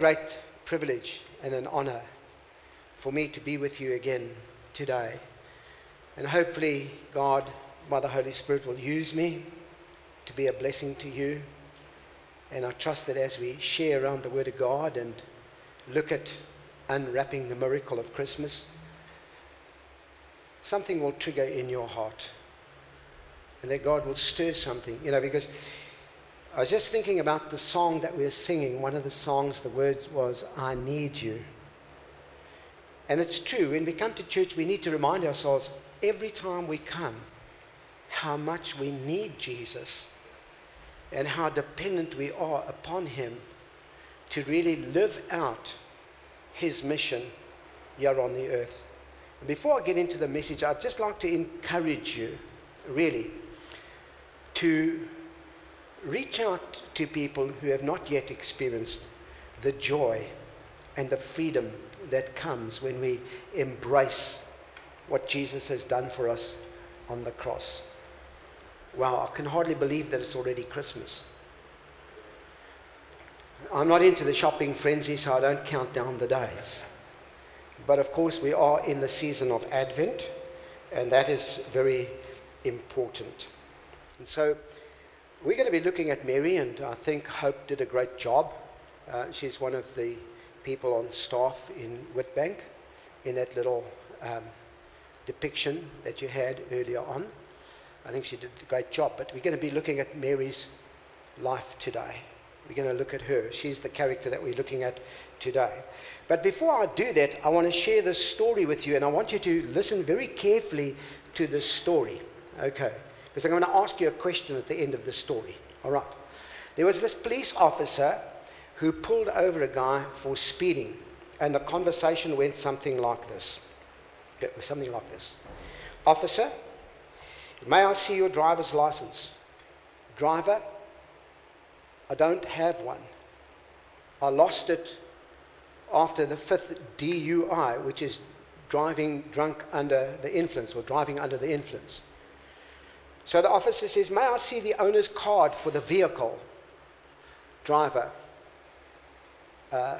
Great privilege and an honor for me to be with you again today. And hopefully, God, by the Holy Spirit, will use me to be a blessing to you. And I trust that as we share around the Word of God and look at unwrapping the miracle of Christmas, something will trigger in your heart. And that God will stir something, you know, because I was just thinking about the song that we were singing. One of the songs, the words was, I need you. And it's true, when we come to church, we need to remind ourselves every time we come how much we need Jesus and how dependent we are upon Him to really live out His mission here on the earth. And before I get into the message, I'd just like to encourage you, really, to reach out to people who have not yet experienced the joy and the freedom that comes when we embrace what Jesus has done for us on the cross. Wow, I can hardly believe that it's already Christmas. I'm not into the shopping frenzy, so I don't count down the days. But of course, we are in the season of Advent, and that is very important. And so, we're going to be looking at Mary, and I think Hope did a great job. Uh, she's one of the people on staff in Witbank in that little um, depiction that you had earlier on. I think she did a great job, but we're going to be looking at Mary's life today. We're going to look at her. She's the character that we're looking at today. But before I do that, I want to share this story with you, and I want you to listen very carefully to this story. Okay. Because I'm going to ask you a question at the end of the story. All right. There was this police officer who pulled over a guy for speeding, and the conversation went something like this. It was something like this. Officer, may I see your driver's license? Driver, I don't have one. I lost it after the fifth DUI, which is driving drunk under the influence or driving under the influence. So the officer says, May I see the owner's card for the vehicle? Driver, uh,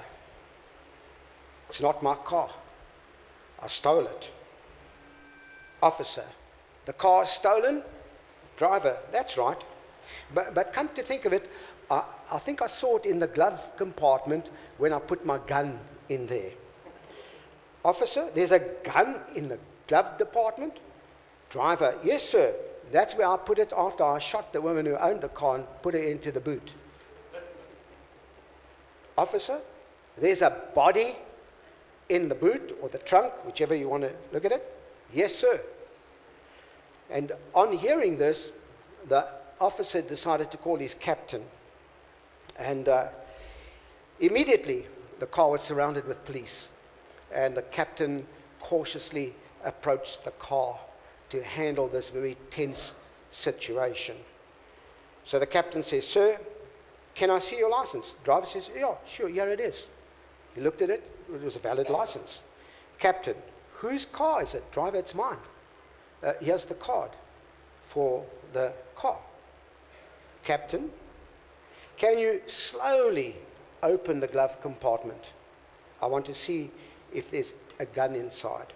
it's not my car. I stole it. Officer, the car is stolen? Driver, that's right. But, but come to think of it, I, I think I saw it in the glove compartment when I put my gun in there. Officer, there's a gun in the glove department? Driver, yes, sir. That's where I put it after I shot the woman who owned the car and put it into the boot. Officer, there's a body in the boot or the trunk, whichever you want to look at it. Yes, sir. And on hearing this, the officer decided to call his captain. And uh, immediately, the car was surrounded with police. And the captain cautiously approached the car to handle this very tense situation. So the captain says, Sir, can I see your license? The driver says, Yeah, sure, here it is. He looked at it, it was a valid license. Captain, whose car is it? Driver, it's mine. Uh, here's the card for the car. Captain, can you slowly open the glove compartment? I want to see if there's a gun inside.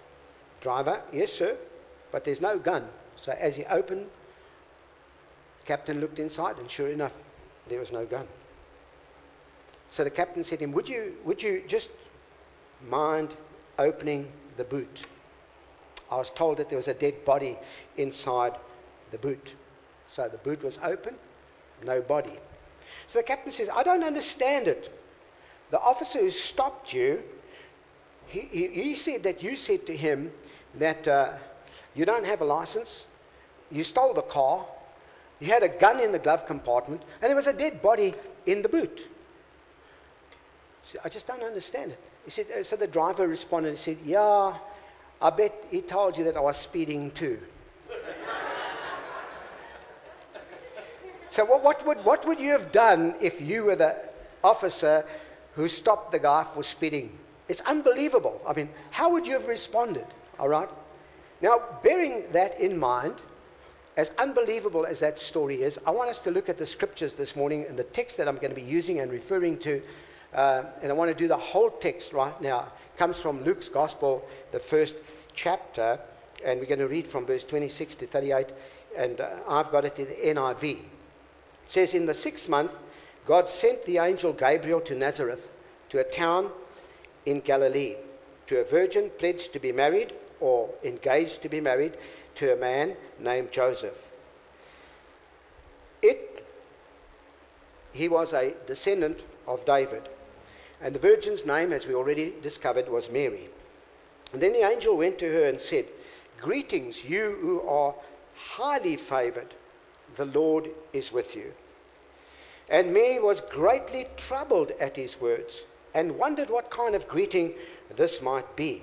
Driver, yes, sir but there's no gun. So as he opened, the captain looked inside, and sure enough, there was no gun. So the captain said to him, Would you, would you just mind opening the boot? I was told that there was a dead body inside the boot. So the boot was open, no body. So the captain says, I don't understand it. The officer who stopped you, he, he, he said that you said to him that. Uh, you don't have a license. You stole the car. You had a gun in the glove compartment. And there was a dead body in the boot. I just don't understand it. He said, uh, so the driver responded and said, Yeah, I bet he told you that I was speeding too. so, what, what, would, what would you have done if you were the officer who stopped the guy for speeding? It's unbelievable. I mean, how would you have responded? All right? Now, bearing that in mind, as unbelievable as that story is, I want us to look at the scriptures this morning and the text that I'm going to be using and referring to uh, and I want to do the whole text right now. It comes from Luke's Gospel, the first chapter, and we're going to read from verse 26 to 38, and uh, I've got it in the NIV. It says, In the sixth month, God sent the angel Gabriel to Nazareth, to a town in Galilee, to a virgin pledged to be married or engaged to be married to a man named Joseph. It, he was a descendant of David. And the virgin's name, as we already discovered, was Mary. And then the angel went to her and said, Greetings, you who are highly favored. The Lord is with you. And Mary was greatly troubled at his words and wondered what kind of greeting this might be.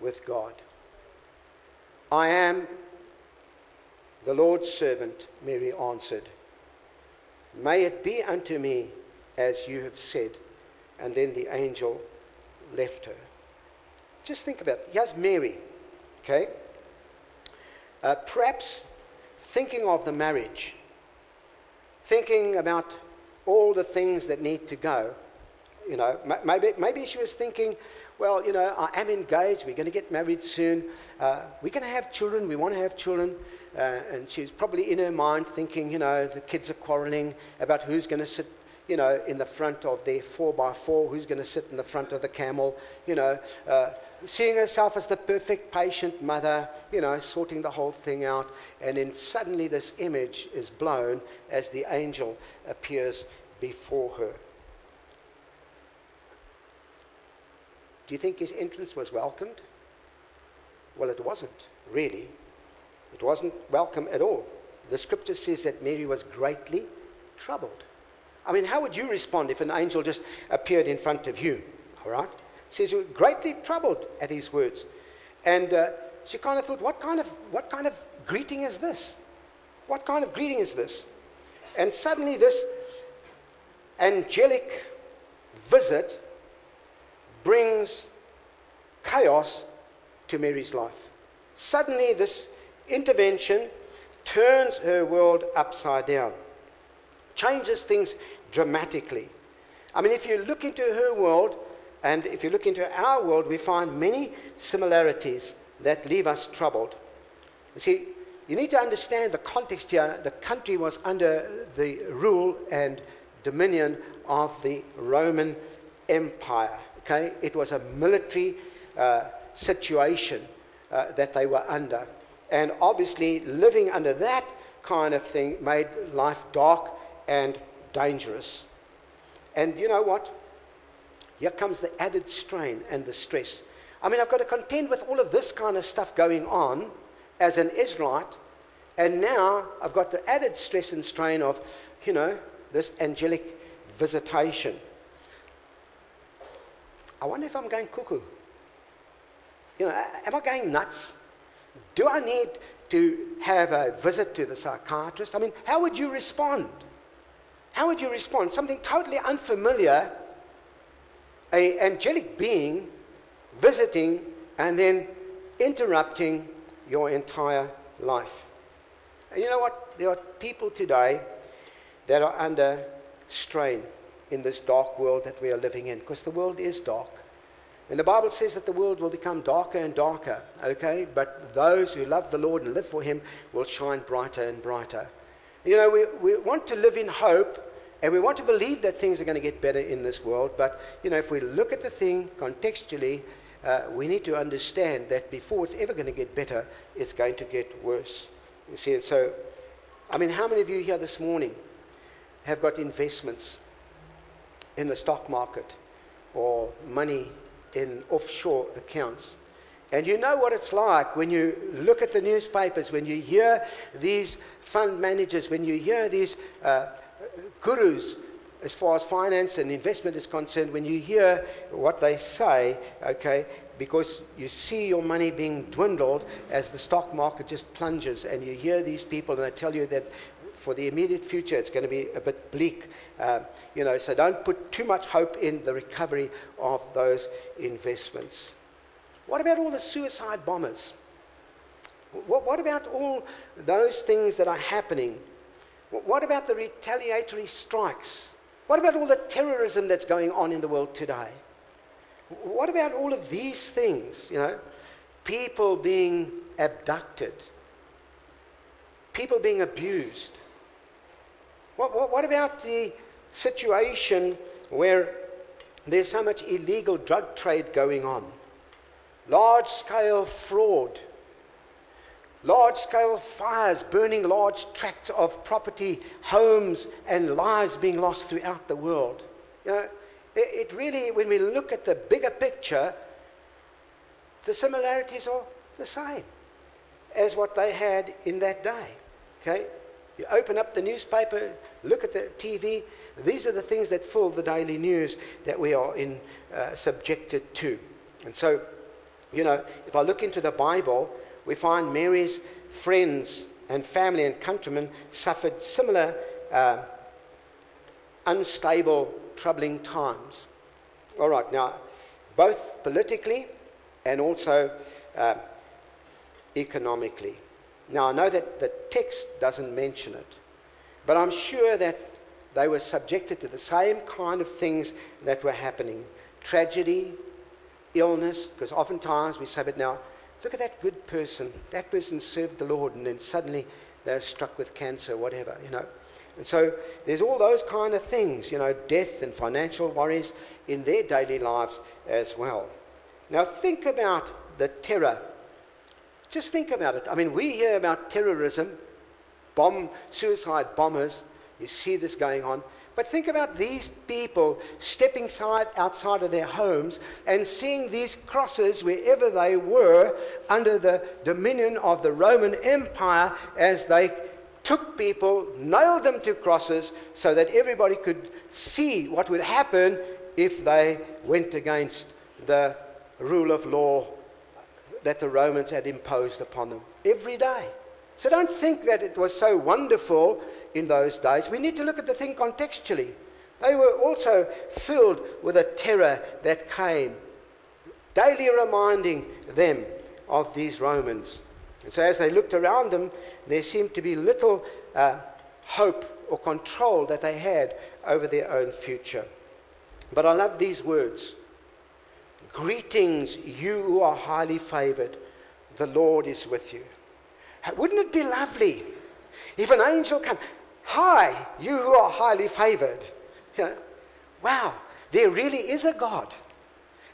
with God. I am the Lord's servant, Mary answered. May it be unto me as you have said. And then the angel left her. Just think about it. Mary, okay? Uh, perhaps thinking of the marriage, thinking about all the things that need to go. You know, maybe, maybe she was thinking, well, you know, I am engaged. We're going to get married soon. Uh, we're going to have children. We want to have children. Uh, and she's probably in her mind thinking, you know, the kids are quarreling about who's going to sit, you know, in the front of their four by four, who's going to sit in the front of the camel, you know, uh, seeing herself as the perfect patient mother, you know, sorting the whole thing out. And then suddenly this image is blown as the angel appears before her. Do you think his entrance was welcomed? Well, it wasn't, really. It wasn't welcome at all. The scripture says that Mary was greatly troubled. I mean, how would you respond if an angel just appeared in front of you? All right? It says, greatly troubled at his words. And uh, she kind of thought, what kind of, what kind of greeting is this? What kind of greeting is this? And suddenly, this angelic visit brings chaos to Mary's life. Suddenly, this intervention turns her world upside down, changes things dramatically. I mean, if you look into her world and if you look into our world, we find many similarities that leave us troubled. You see, you need to understand the context here. The country was under the rule and dominion of the Roman Empire. Okay, it was a military uh, situation uh, that they were under, and obviously living under that kind of thing made life dark and dangerous. And you know what? Here comes the added strain and the stress. I mean, I've got to contend with all of this kind of stuff going on as an Israelite, and now I've got the added stress and strain of, you know, this angelic visitation. I wonder if I'm going cuckoo. You know, am I going nuts? Do I need to have a visit to the psychiatrist? I mean, how would you respond? How would you respond? Something totally unfamiliar, a angelic being visiting and then interrupting your entire life. And you know what? There are people today that are under strain in this dark world that we are living in because the world is dark. And the Bible says that the world will become darker and darker, okay? But those who love the Lord and live for Him will shine brighter and brighter. You know, we, we want to live in hope, And we want to believe that things are going to get better in this world. But, you know, if we look at the thing contextually, uh, we need to understand that before it's ever going to get better, it's going to get worse. You see, and so, I mean, how many of you here this morning have got investments in the stock market or money in offshore accounts? And you know what it's like when you look at the newspapers, when you hear these fund managers, when you hear these uh, gurus as far as finance and investment is concerned, when you hear what they say, okay, because you see your money being dwindled as the stock market just plunges, and you hear these people and they tell you that for the immediate future it's going to be a bit bleak, uh, you know, so don't put too much hope in the recovery of those investments. What about all the suicide bombers? What, what about all those things that are happening? What about the retaliatory strikes? What about all the terrorism that's going on in the world today? What about all of these things? You know, people being abducted, people being abused. What, what, what about the situation where there's so much illegal drug trade going on? Large scale fraud large scale fires burning large tracts of property, homes, and lives being lost throughout the world. You know, it, it really, when we look at the bigger picture, the similarities are the same as what they had in that day. Okay? You open up the newspaper, look at the TV, these are the things that fill the daily news that we are in, uh, subjected to. And so, you know, if I look into the Bible, we find Mary's friends and family and countrymen suffered similar uh, unstable, troubling times. All right, now, both politically and also uh, economically. Now, I know that the text doesn't mention it, but I'm sure that they were subjected to the same kind of things that were happening tragedy, illness, because oftentimes we say, but now, Look at that good person. That person served the Lord, and then suddenly they're struck with cancer, whatever, you know. And so there's all those kind of things, you know, death and financial worries in their daily lives as well. Now think about the terror. Just think about it. I mean, we hear about terrorism, bomb, suicide bombers. You see this going on. But think about these people stepping side, outside of their homes and seeing these crosses wherever they were under the dominion of the Roman Empire as they took people, nailed them to crosses so that everybody could see what would happen if they went against the rule of law that the Romans had imposed upon them every day. So don't think that it was so wonderful in those days. We need to look at the thing contextually. They were also filled with a terror that came, daily reminding them of these Romans. And so as they looked around them, there seemed to be little uh, hope or control that they had over their own future. But I love these words Greetings, you who are highly favored. The Lord is with you. Wouldn't it be lovely if an angel come? Hi, you who are highly favored. wow, there really is a God.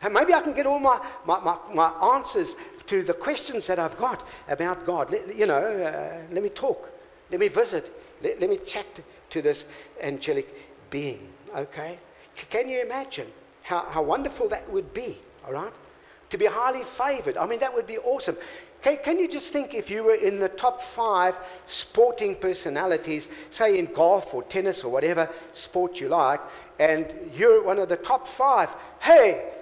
And maybe I can get all my, my, my, my answers to the questions that I've got about God. Let, you know, uh, let me talk. Let me visit. Let, let me chat to this angelic being. Okay? C- can you imagine how, how wonderful that would be? All right? To be highly favored. I mean, that would be awesome. Can, can you just think if you were in the top five sporting personalities, say in golf or tennis or whatever sport you like, and you're one of the top five? Hey,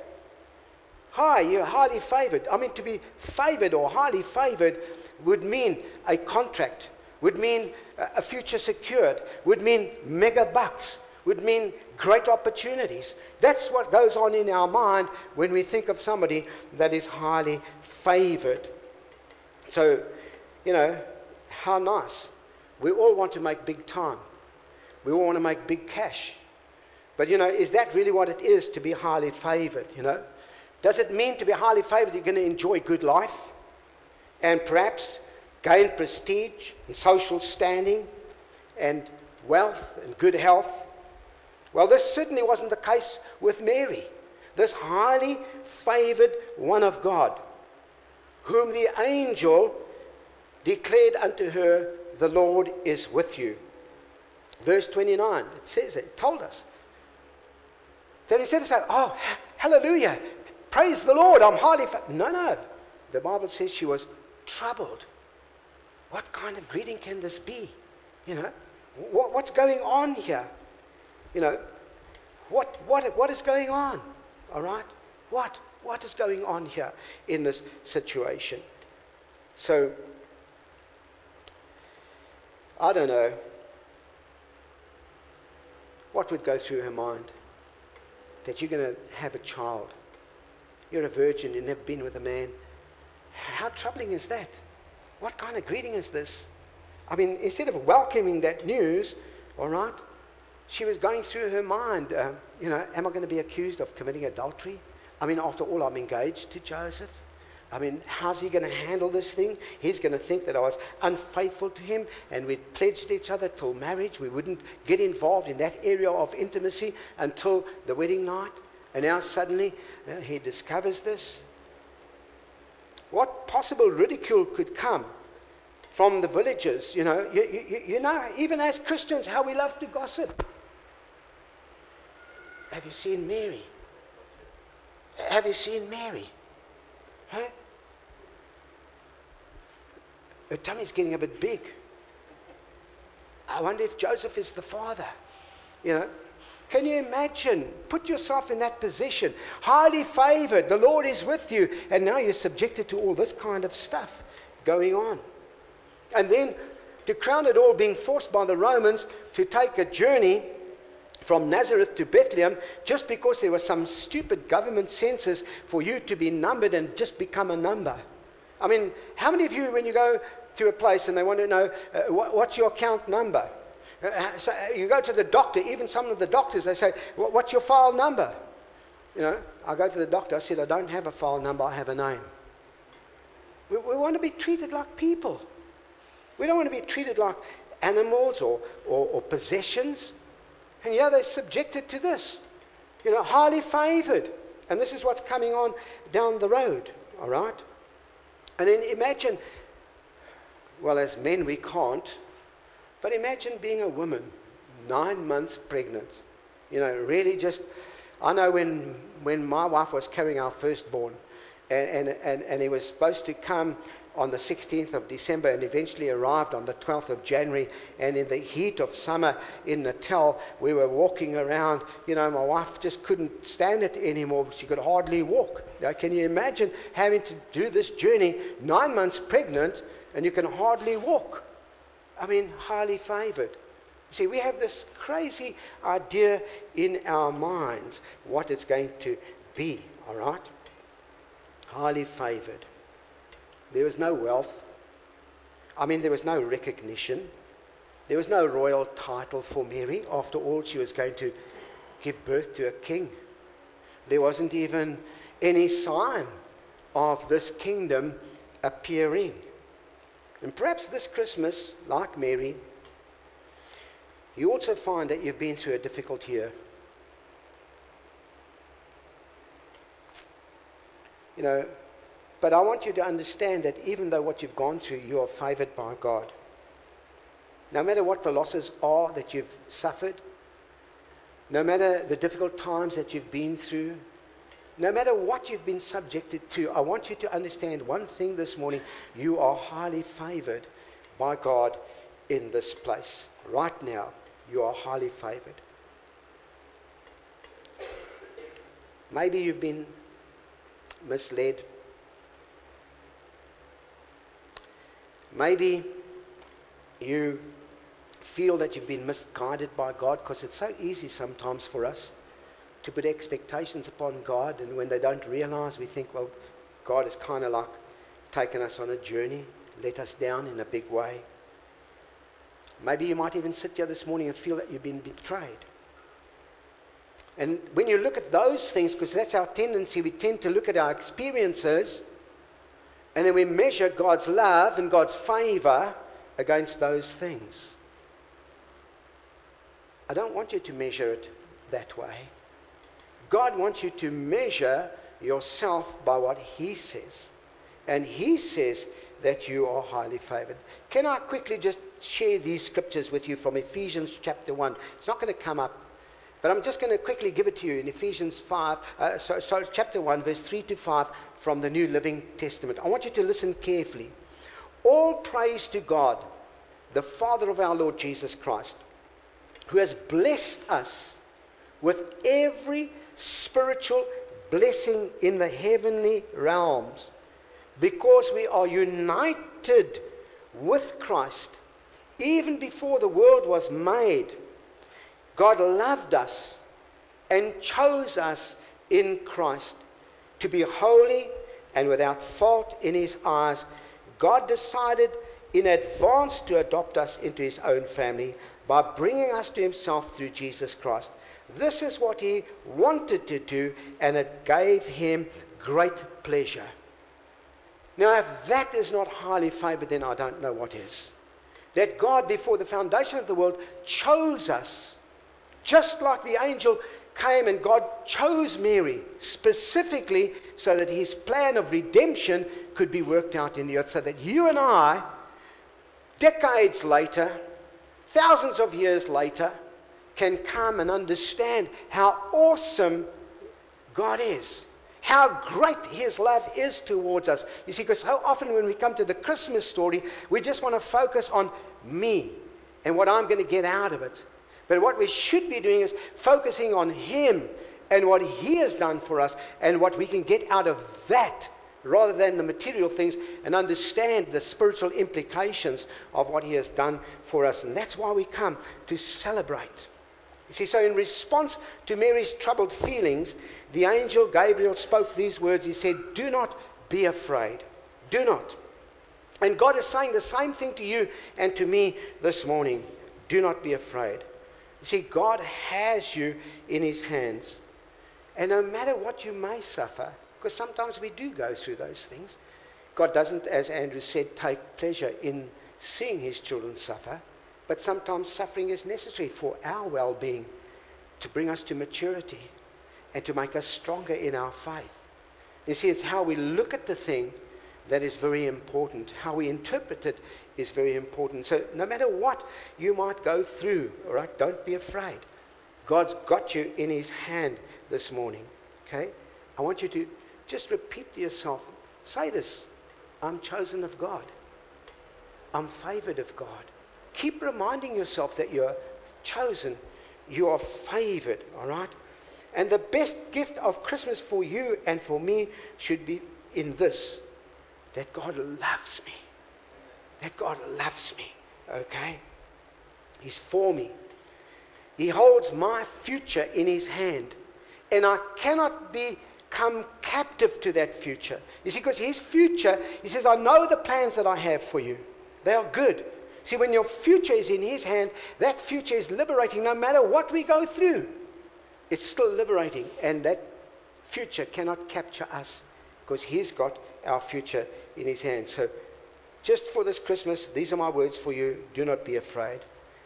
hi, you're highly favored. I mean, to be favored or highly favored would mean a contract, would mean a future secured, would mean mega bucks, would mean great opportunities. That's what goes on in our mind when we think of somebody that is highly favored. So, you know, how nice. We all want to make big time. We all want to make big cash. But, you know, is that really what it is to be highly favored, you know? Does it mean to be highly favored you're going to enjoy good life and perhaps gain prestige and social standing and wealth and good health Well, this certainly wasn't the case with Mary, this highly favored one of God, whom the angel declared unto her, The Lord is with you. Verse 29, it says it, told us. Then instead of saying, Oh, hallelujah, praise the Lord, I'm highly favored. No, no. The Bible says she was troubled. What kind of greeting can this be? You know, what, what's going on here? You know, what, what, what is going on? All right? What? What is going on here in this situation? So, I don't know what would go through her mind that you're going to have a child. You're a virgin, you've never been with a man. How troubling is that? What kind of greeting is this? I mean, instead of welcoming that news, all right, she was going through her mind, uh, you know, am I going to be accused of committing adultery? I mean, after all, I'm engaged to Joseph. I mean, how's he going to handle this thing? He's going to think that I was unfaithful to him and we'd pledged each other till marriage. We wouldn't get involved in that area of intimacy until the wedding night. And now suddenly uh, he discovers this. What possible ridicule could come from the villagers? You know, you, you, you know, even as Christians, how we love to gossip. Have you seen Mary? Have you seen Mary? Huh? Her tummy's getting a bit big. I wonder if Joseph is the father. You know, can you imagine? Put yourself in that position. Highly favored. The Lord is with you. And now you're subjected to all this kind of stuff going on. And then, to crown it all, being forced by the Romans to take a journey from Nazareth to Bethlehem just because there was some stupid government census for you to be numbered and just become a number. I mean, how many of you, when you go to a place and they want to know uh, what, what's your account number? Uh, uh so uh, you go to the doctor, even some of the doctors, they say, What's your file number? You know, I go to the doctor, I said, I don't have a file number, I have a name. We, we want to be treated like people. We don't want to be treated like animals or, or, or possessions. And yeah, they're subjected to this. You know, highly favored. And this is what's coming on down the road, all right? And then imagine, well, as men we can't, but imagine being a woman, nine months pregnant. You know, really just, I know when, when my wife was carrying our firstborn, and, and, and, and he was supposed to come on the 16th of December and eventually arrived on the 12th of January. And in the heat of summer in Natal, we were walking around. You know, my wife just couldn't stand it anymore. She could hardly walk. Now, can you imagine having to do this journey nine months pregnant and you can hardly walk? I mean, highly favored. See, we have this crazy idea in our minds what it's going to be, all right? Highly favored. There was no wealth. I mean, there was no recognition. There was no royal title for Mary. After all, she was going to give birth to a king. There wasn't even any sign of this kingdom appearing. And perhaps this Christmas, like Mary, you also find that you've been through a difficult year. You know, but I want you to understand that even though what you've gone through, you are favored by God. No matter what the losses are that you've suffered, no matter the difficult times that you've been through, no matter what you've been subjected to, I want you to understand one thing this morning. You are highly favored by God in this place. Right now, you are highly favored. Maybe you've been misled Maybe you feel that you've been misguided by God because it's so easy sometimes for us to put expectations upon God, and when they don't realize, we think, well, God has kind of like taken us on a journey, let us down in a big way. Maybe you might even sit here this morning and feel that you've been betrayed. And when you look at those things, because that's our tendency, we tend to look at our experiences and then we measure God's love and God's favor against those things. I don't want you to measure it that way. God wants you to measure yourself by what He says. And He says that you are highly favored. Can I quickly just share these scriptures with you from Ephesians chapter 1? It's not going to come up, but I'm just going to quickly give it to you in Ephesians 5, uh, so, so chapter 1, verse 3 to 5 from the New Living Testament. I want you to listen carefully. All praise to God, the Father of our Lord Jesus Christ, who has blessed us with every spiritual blessing in the heavenly realms because we are united with Christ. Even before the world was made, God loved us and chose us in Christ to be holy and without fault in His eyes. God decided in advance to adopt us into His own family by bringing us to Himself through Jesus Christ. This is what He wanted to do, and it gave Him great pleasure. Now, if that is not highly favored, then I don't know what is. That God, before the foundation of the world, chose us, just like the angel came and God chose Mary specifically so that his plan of redemption could be worked out in the earth, so that you and I, decades later, thousands of years later, can come and understand how awesome God is how great his love is towards us. You see, because so often when we come to the Christmas story, we just want to focus on me and what I'm going to get out of it. But what we should be doing is focusing on him and what he has done for us and what we can get out of that rather than the material things and understand the spiritual implications of what he has done for us. And that's why we come to celebrate. You see, so in response to Mary's troubled feelings, the angel Gabriel spoke these words. He said, Do not be afraid. Do not. And God is saying the same thing to you and to me this morning. Do not be afraid. You see, God has you in his hands. And no matter what you may suffer, because sometimes we do go through those things, God doesn't, as Andrew said, take pleasure in seeing his children suffer, but sometimes suffering is necessary for our well being to bring us to maturity and to make us stronger in our faith. You see, it's how we look at the thing that is very important. How we interpret it is very important. So, no matter what you might go through, all right, don't be afraid. God's got you in His hand this morning. Okay? I want you to just repeat to yourself say this I'm chosen of God, I'm favored of God. Keep reminding yourself that you're chosen, you are favored, all right? And the best gift of Christmas for you and for me should be in this that God loves me. That God loves me. Okay? He's for me. He holds my future in his hand. And I cannot become captive to that future. You see, because his future, he says, I know the plans that I have for you. They are good. See, when your future is in his hand, that future is liberating no matter what we go through it's still liberating, and that future cannot capture us because He's got our future in His hands. So, just for this Christmas, these are my words for you. Do not be afraid.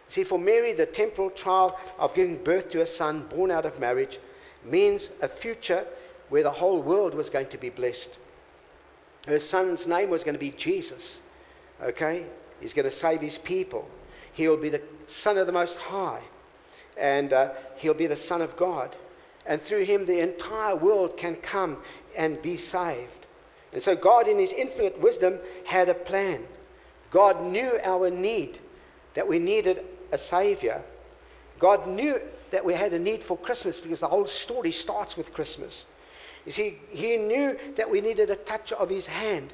See, for Mary, the temporal trial of giving birth to a son born out of marriage means a future where the whole world was going to be blessed. Her son's name was going to be Jesus. Okay? He's going to save his people. He'll be the Son of the Most High and uh, he'll be the Son of God. And through him, the entire world can come and be saved. And so, God, in his infinite wisdom, had a plan. God knew our need, that we needed a Savior. God knew that we had a need for Christmas because the whole story starts with Christmas. You see, He knew that we needed a touch of His hand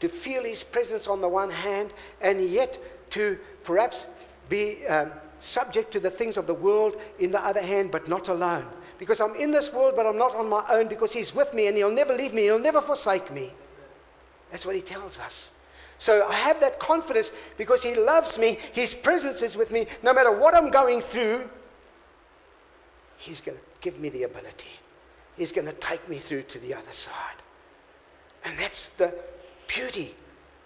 to feel His presence on the one hand and yet to perhaps be um, subject to the things of the world in the other hand, but not alone. Because I'm in this world, but I'm not on my own because He's with me and He'll never leave me, He'll never forsake me. That's what He tells us. So I have that confidence because He loves me, His presence is with me. No matter what I'm going through, He's going to give me the ability. He's going to take me through to the other side. And that's the beauty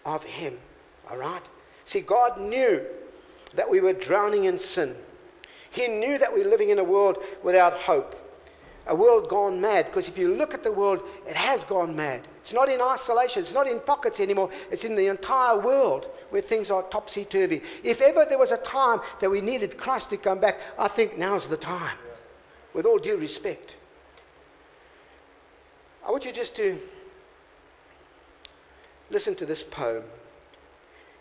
of Him, all right? See, God knew that we were drowning in sin. He knew that we we're living in a world without hope, a world gone mad. Because if you look at the world, it has gone mad. It's not in isolation, it's not in pockets anymore, it's in the entire world where things are topsy turvy. If ever there was a time that we needed Christ to come back, I think now's the time, with all due respect. I want you just to listen to this poem.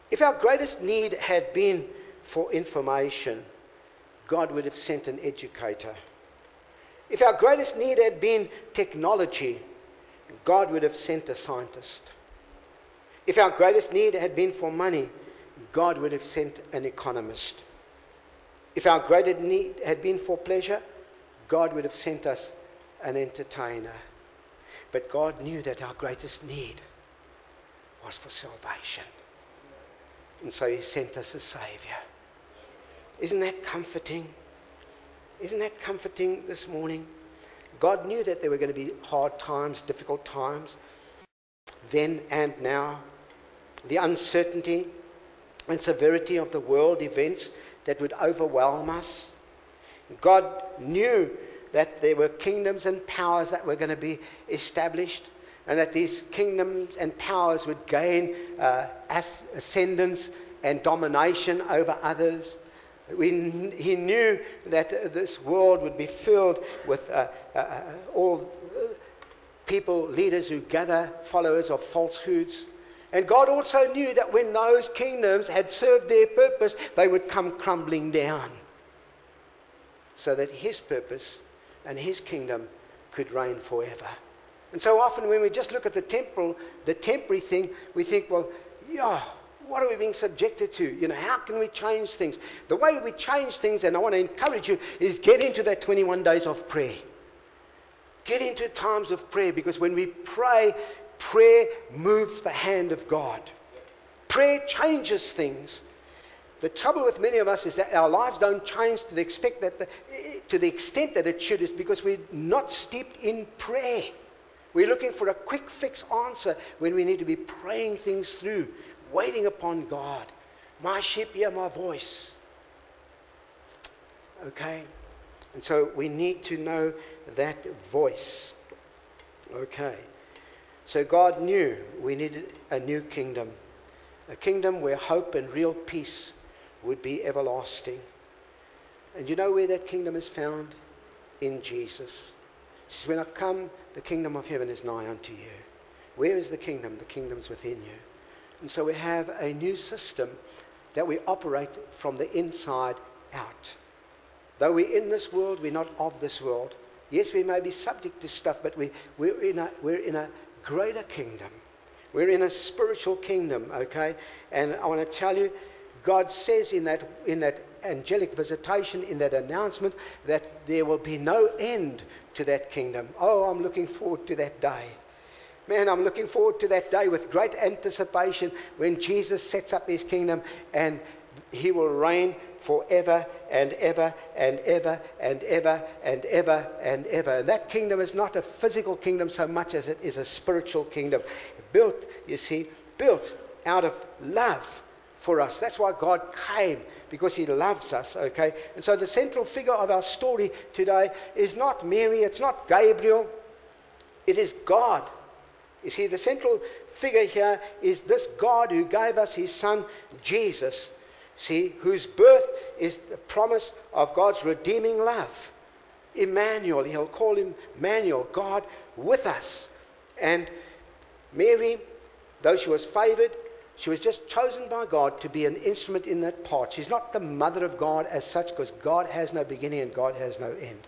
If our greatest need had been for information, God would have sent an educator. If our greatest need had been technology, God would have sent a scientist. If our greatest need had been for money, God would have sent an economist. If our greatest need had been for pleasure, God would have sent us an entertainer. But God knew that our greatest need was for salvation. And so He sent us a Savior. Isn't that comforting? Isn't that comforting this morning? God knew that there were going to be hard times, difficult times, then and now. The uncertainty and severity of the world events that would overwhelm us. God knew that there were kingdoms and powers that were going to be established and that these kingdoms and powers would gain uh, ascendance and domination over others. We, he knew that this world would be filled with uh, uh, uh all people, leaders who gather followers of falsehoods. And God also knew that when those kingdoms had served their purpose, they would come crumbling down. So that His purpose and His kingdom could reign forever. And so often when we just look at the temporal, the temporary thing, we think, well, yeah, what are we being subjected to? You know, how can we change things? The way we change things, and I want to encourage you, is get into that 21 days of prayer. Get into times of prayer because when we pray, prayer moves the hand of God. Prayer changes things. The trouble with many of us is that our lives don't change to the, expect that the, to the extent that it should, is because we're not steeped in prayer. We're looking for a quick fix answer when we need to be praying things through waiting upon God. My sheep hear my voice. Okay? And so we need to know that voice. Okay. So God knew we needed a new kingdom, a kingdom where hope and real peace would be everlasting. And you know where that kingdom is found? In Jesus. He says, When I come, the kingdom of heaven is nigh unto you. Where is the kingdom? The kingdom's within you. And so we have a new system that we operate from the inside out. Though we're in this world, we're not of this world. Yes, we may be subject to stuff, but we, we're, in a, we're in a greater kingdom. We're in a spiritual kingdom, okay? And I want to tell you, God says in that, in that angelic visitation, in that announcement, that there will be no end to that kingdom. Oh, I'm looking forward to that day. Man, I'm looking forward to that day with great anticipation when Jesus sets up his kingdom and he will reign forever and ever and ever and ever and ever and ever. And that kingdom is not a physical kingdom so much as it is a spiritual kingdom. Built, you see, built out of love for us. That's why God came, because He loves us, okay? And so the central figure of our story today is not Mary, it's not Gabriel, it is God. You see, the central figure here is this God who gave us his son, Jesus, see, whose birth is the promise of God's redeeming love. Emmanuel, he'll call him Emmanuel, God with us. And Mary, though she was favored, she was just chosen by God to be an instrument in that part. She's not the mother of God as such because God has no beginning and God has no end.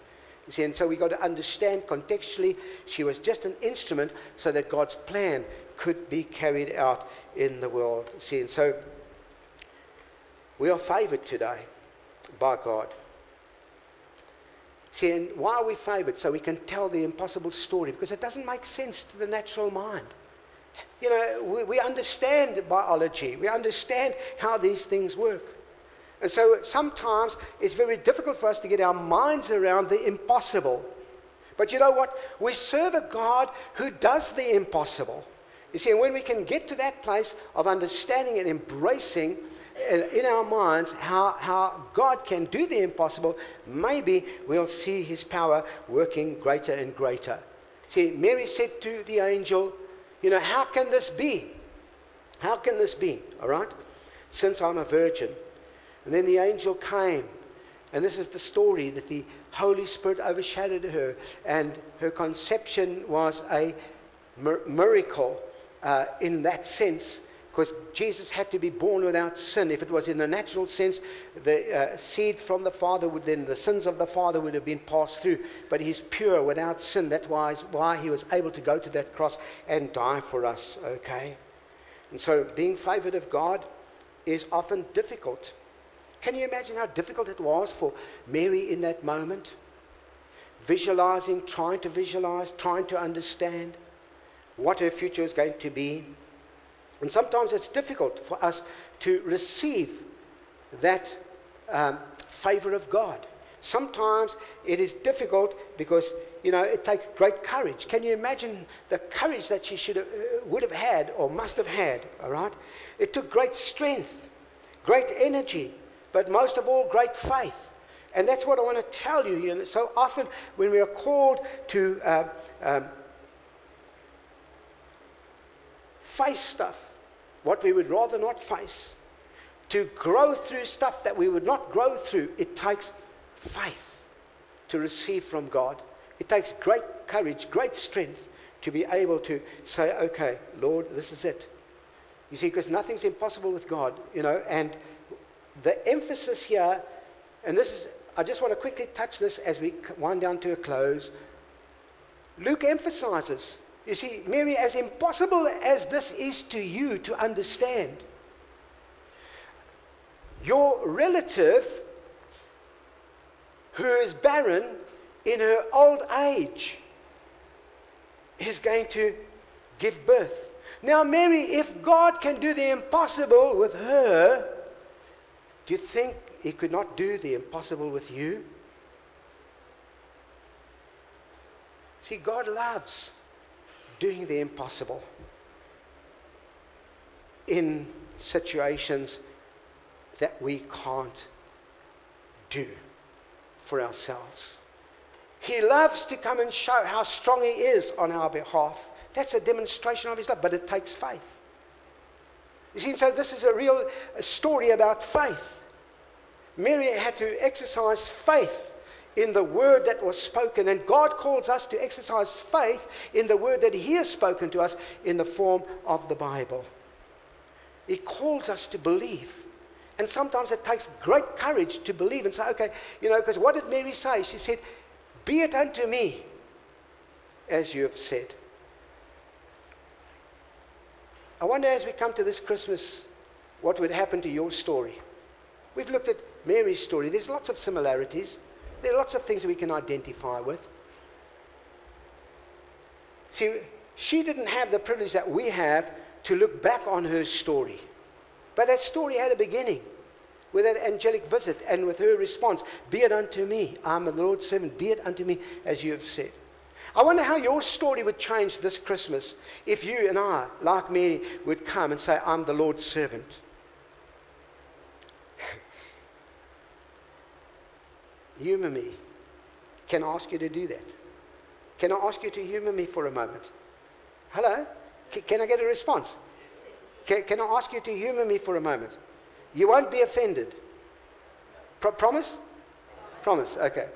See, and so we've got to understand contextually, she was just an instrument so that God's plan could be carried out in the world. See, and so we are favored today by God. See, and why are we favored? So we can tell the impossible story because it doesn't make sense to the natural mind. You know, we, we understand biology, we understand how these things work. And so sometimes it's very difficult for us to get our minds around the impossible. But you know what? We serve a God who does the impossible. You see, and when we can get to that place of understanding and embracing uh, in our minds how, how God can do the impossible, maybe we'll see his power working greater and greater. See, Mary said to the angel, You know, how can this be? How can this be? All right? Since I'm a virgin. And then the angel came. And this is the story that the Holy Spirit overshadowed her, and her conception was a miracle uh, in that sense because Jesus had to be born without sin. If it was in the natural sense, the uh, seed from the Father would then, the sins of the Father would have been passed through. But he's pure without sin. That's why, why he was able to go to that cross and die for us, okay? And so being favored of God is often difficult. Can you imagine how difficult it was for Mary in that moment? Visualizing, trying to visualize, trying to understand what her future is going to be. And sometimes it's difficult for us to receive that um, favor of God. Sometimes it is difficult because, you know, it takes great courage. Can you imagine the courage that she should have, uh, would have had or must have had, all right? It took great strength, great energy, but most of all, great faith. And that's what I want to tell you. you know, so often when we are called to uh, um, face stuff, what we would rather not face, to grow through stuff that we would not grow through, it takes faith to receive from God. It takes great courage, great strength to be able to say, okay, Lord, this is it. You see, because nothing's impossible with God, you know, and the emphasis here, and this is, I just want to quickly touch this as we wind down to a close. Luke emphasizes, you see, Mary, as impossible as this is to you to understand, your relative who is barren in her old age is going to give birth. Now, Mary, if God can do the impossible with her, do you think he could not do the impossible with you? See, God loves doing the impossible in situations that we can't do for ourselves. He loves to come and show how strong He is on our behalf. That's a demonstration of His love, but it takes faith. You see, so this is a real story about faith. Mary had to exercise faith in the word that was spoken, and God calls us to exercise faith in the word that He has spoken to us in the form of the Bible. He calls us to believe. And sometimes it takes great courage to believe and say, okay, you know, because what did Mary say? She said, Be it unto me as you have said. I wonder as we come to this Christmas, what would happen to your story? We've looked at Mary's story. There's lots of similarities. There are lots of things that we can identify with. See, she didn't have the privilege that we have to look back on her story. But that story had a beginning with that angelic visit and with her response Be it unto me, I'm the Lord's servant, be it unto me as you have said. I wonder how your story would change this Christmas if you and I, like me, would come and say, I'm the Lord's servant. Humor me. Can I ask you to do that? Can I ask you to humor me for a moment? Hello? C- can I get a response? Can, can I ask you to humor me for a moment? You won't be offended. Pro- promise? Promise, okay.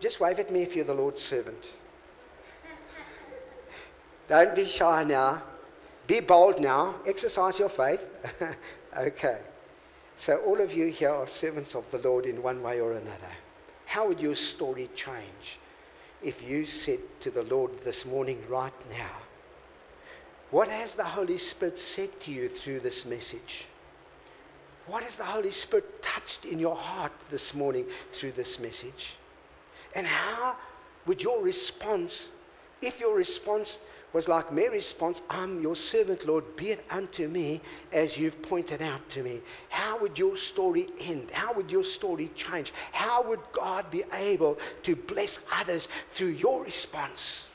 Just wave at me if you're the Lord's servant. Don't be shy now. Be bold now. Exercise your faith. okay. So, all of you here are servants of the Lord in one way or another. How would your story change if you said to the Lord this morning, right now, what has the Holy Spirit said to you through this message? What has the Holy Spirit touched in your heart this morning through this message? And how would your response, if your response was like Mary's response, I'm your servant, Lord, be it unto me as you've pointed out to me. How would your story end? How would your story change? How would God be able to bless others through your response?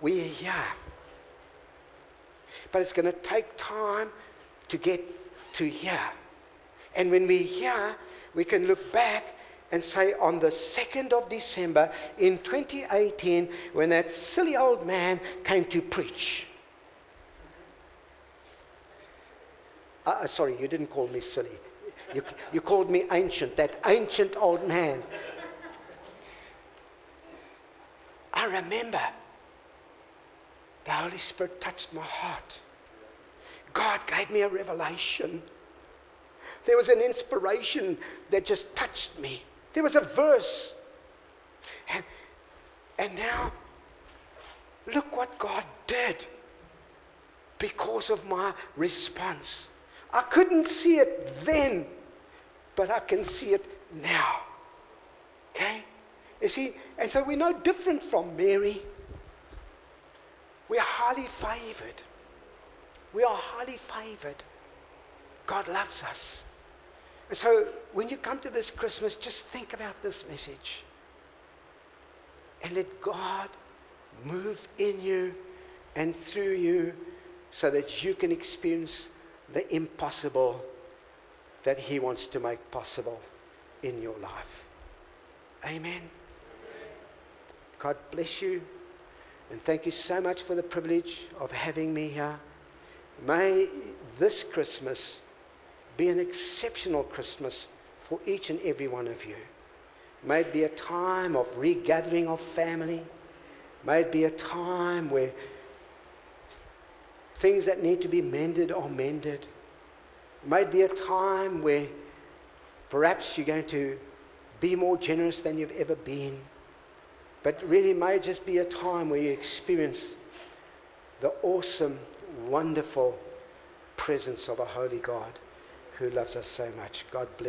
We are here But it's going to take time to get to here. And when we're here, we can look back and say on the 2nd of December in 2018, when that silly old man came to preach. Uh, uh, sorry, you didn't call me silly. You, you called me ancient, that ancient old man. I remember the Holy Spirit touched my heart. God gave me a revelation. There was an inspiration that just touched me. There was a verse. And, and now, look what God did because of my response. I couldn't see it then, but I can see it now. Okay? You see, and so we're no different from Mary. We are highly favored. We are highly favored. God loves us. So when you come to this Christmas, just think about this message. And let God move in you and through you so that you can experience the impossible that He wants to make possible in your life. Amen. God bless you. And thank you so much for the privilege of having me here. May this Christmas be an exceptional Christmas for each and every one of you. May it be a time of regathering of family. May it be a time where things that need to be mended are mended. May it be a time where perhaps you're going to be more generous than you've ever been. But really, may it just be a time where you experience the awesome, wonderful presence of a holy God who loves us so much. God bless.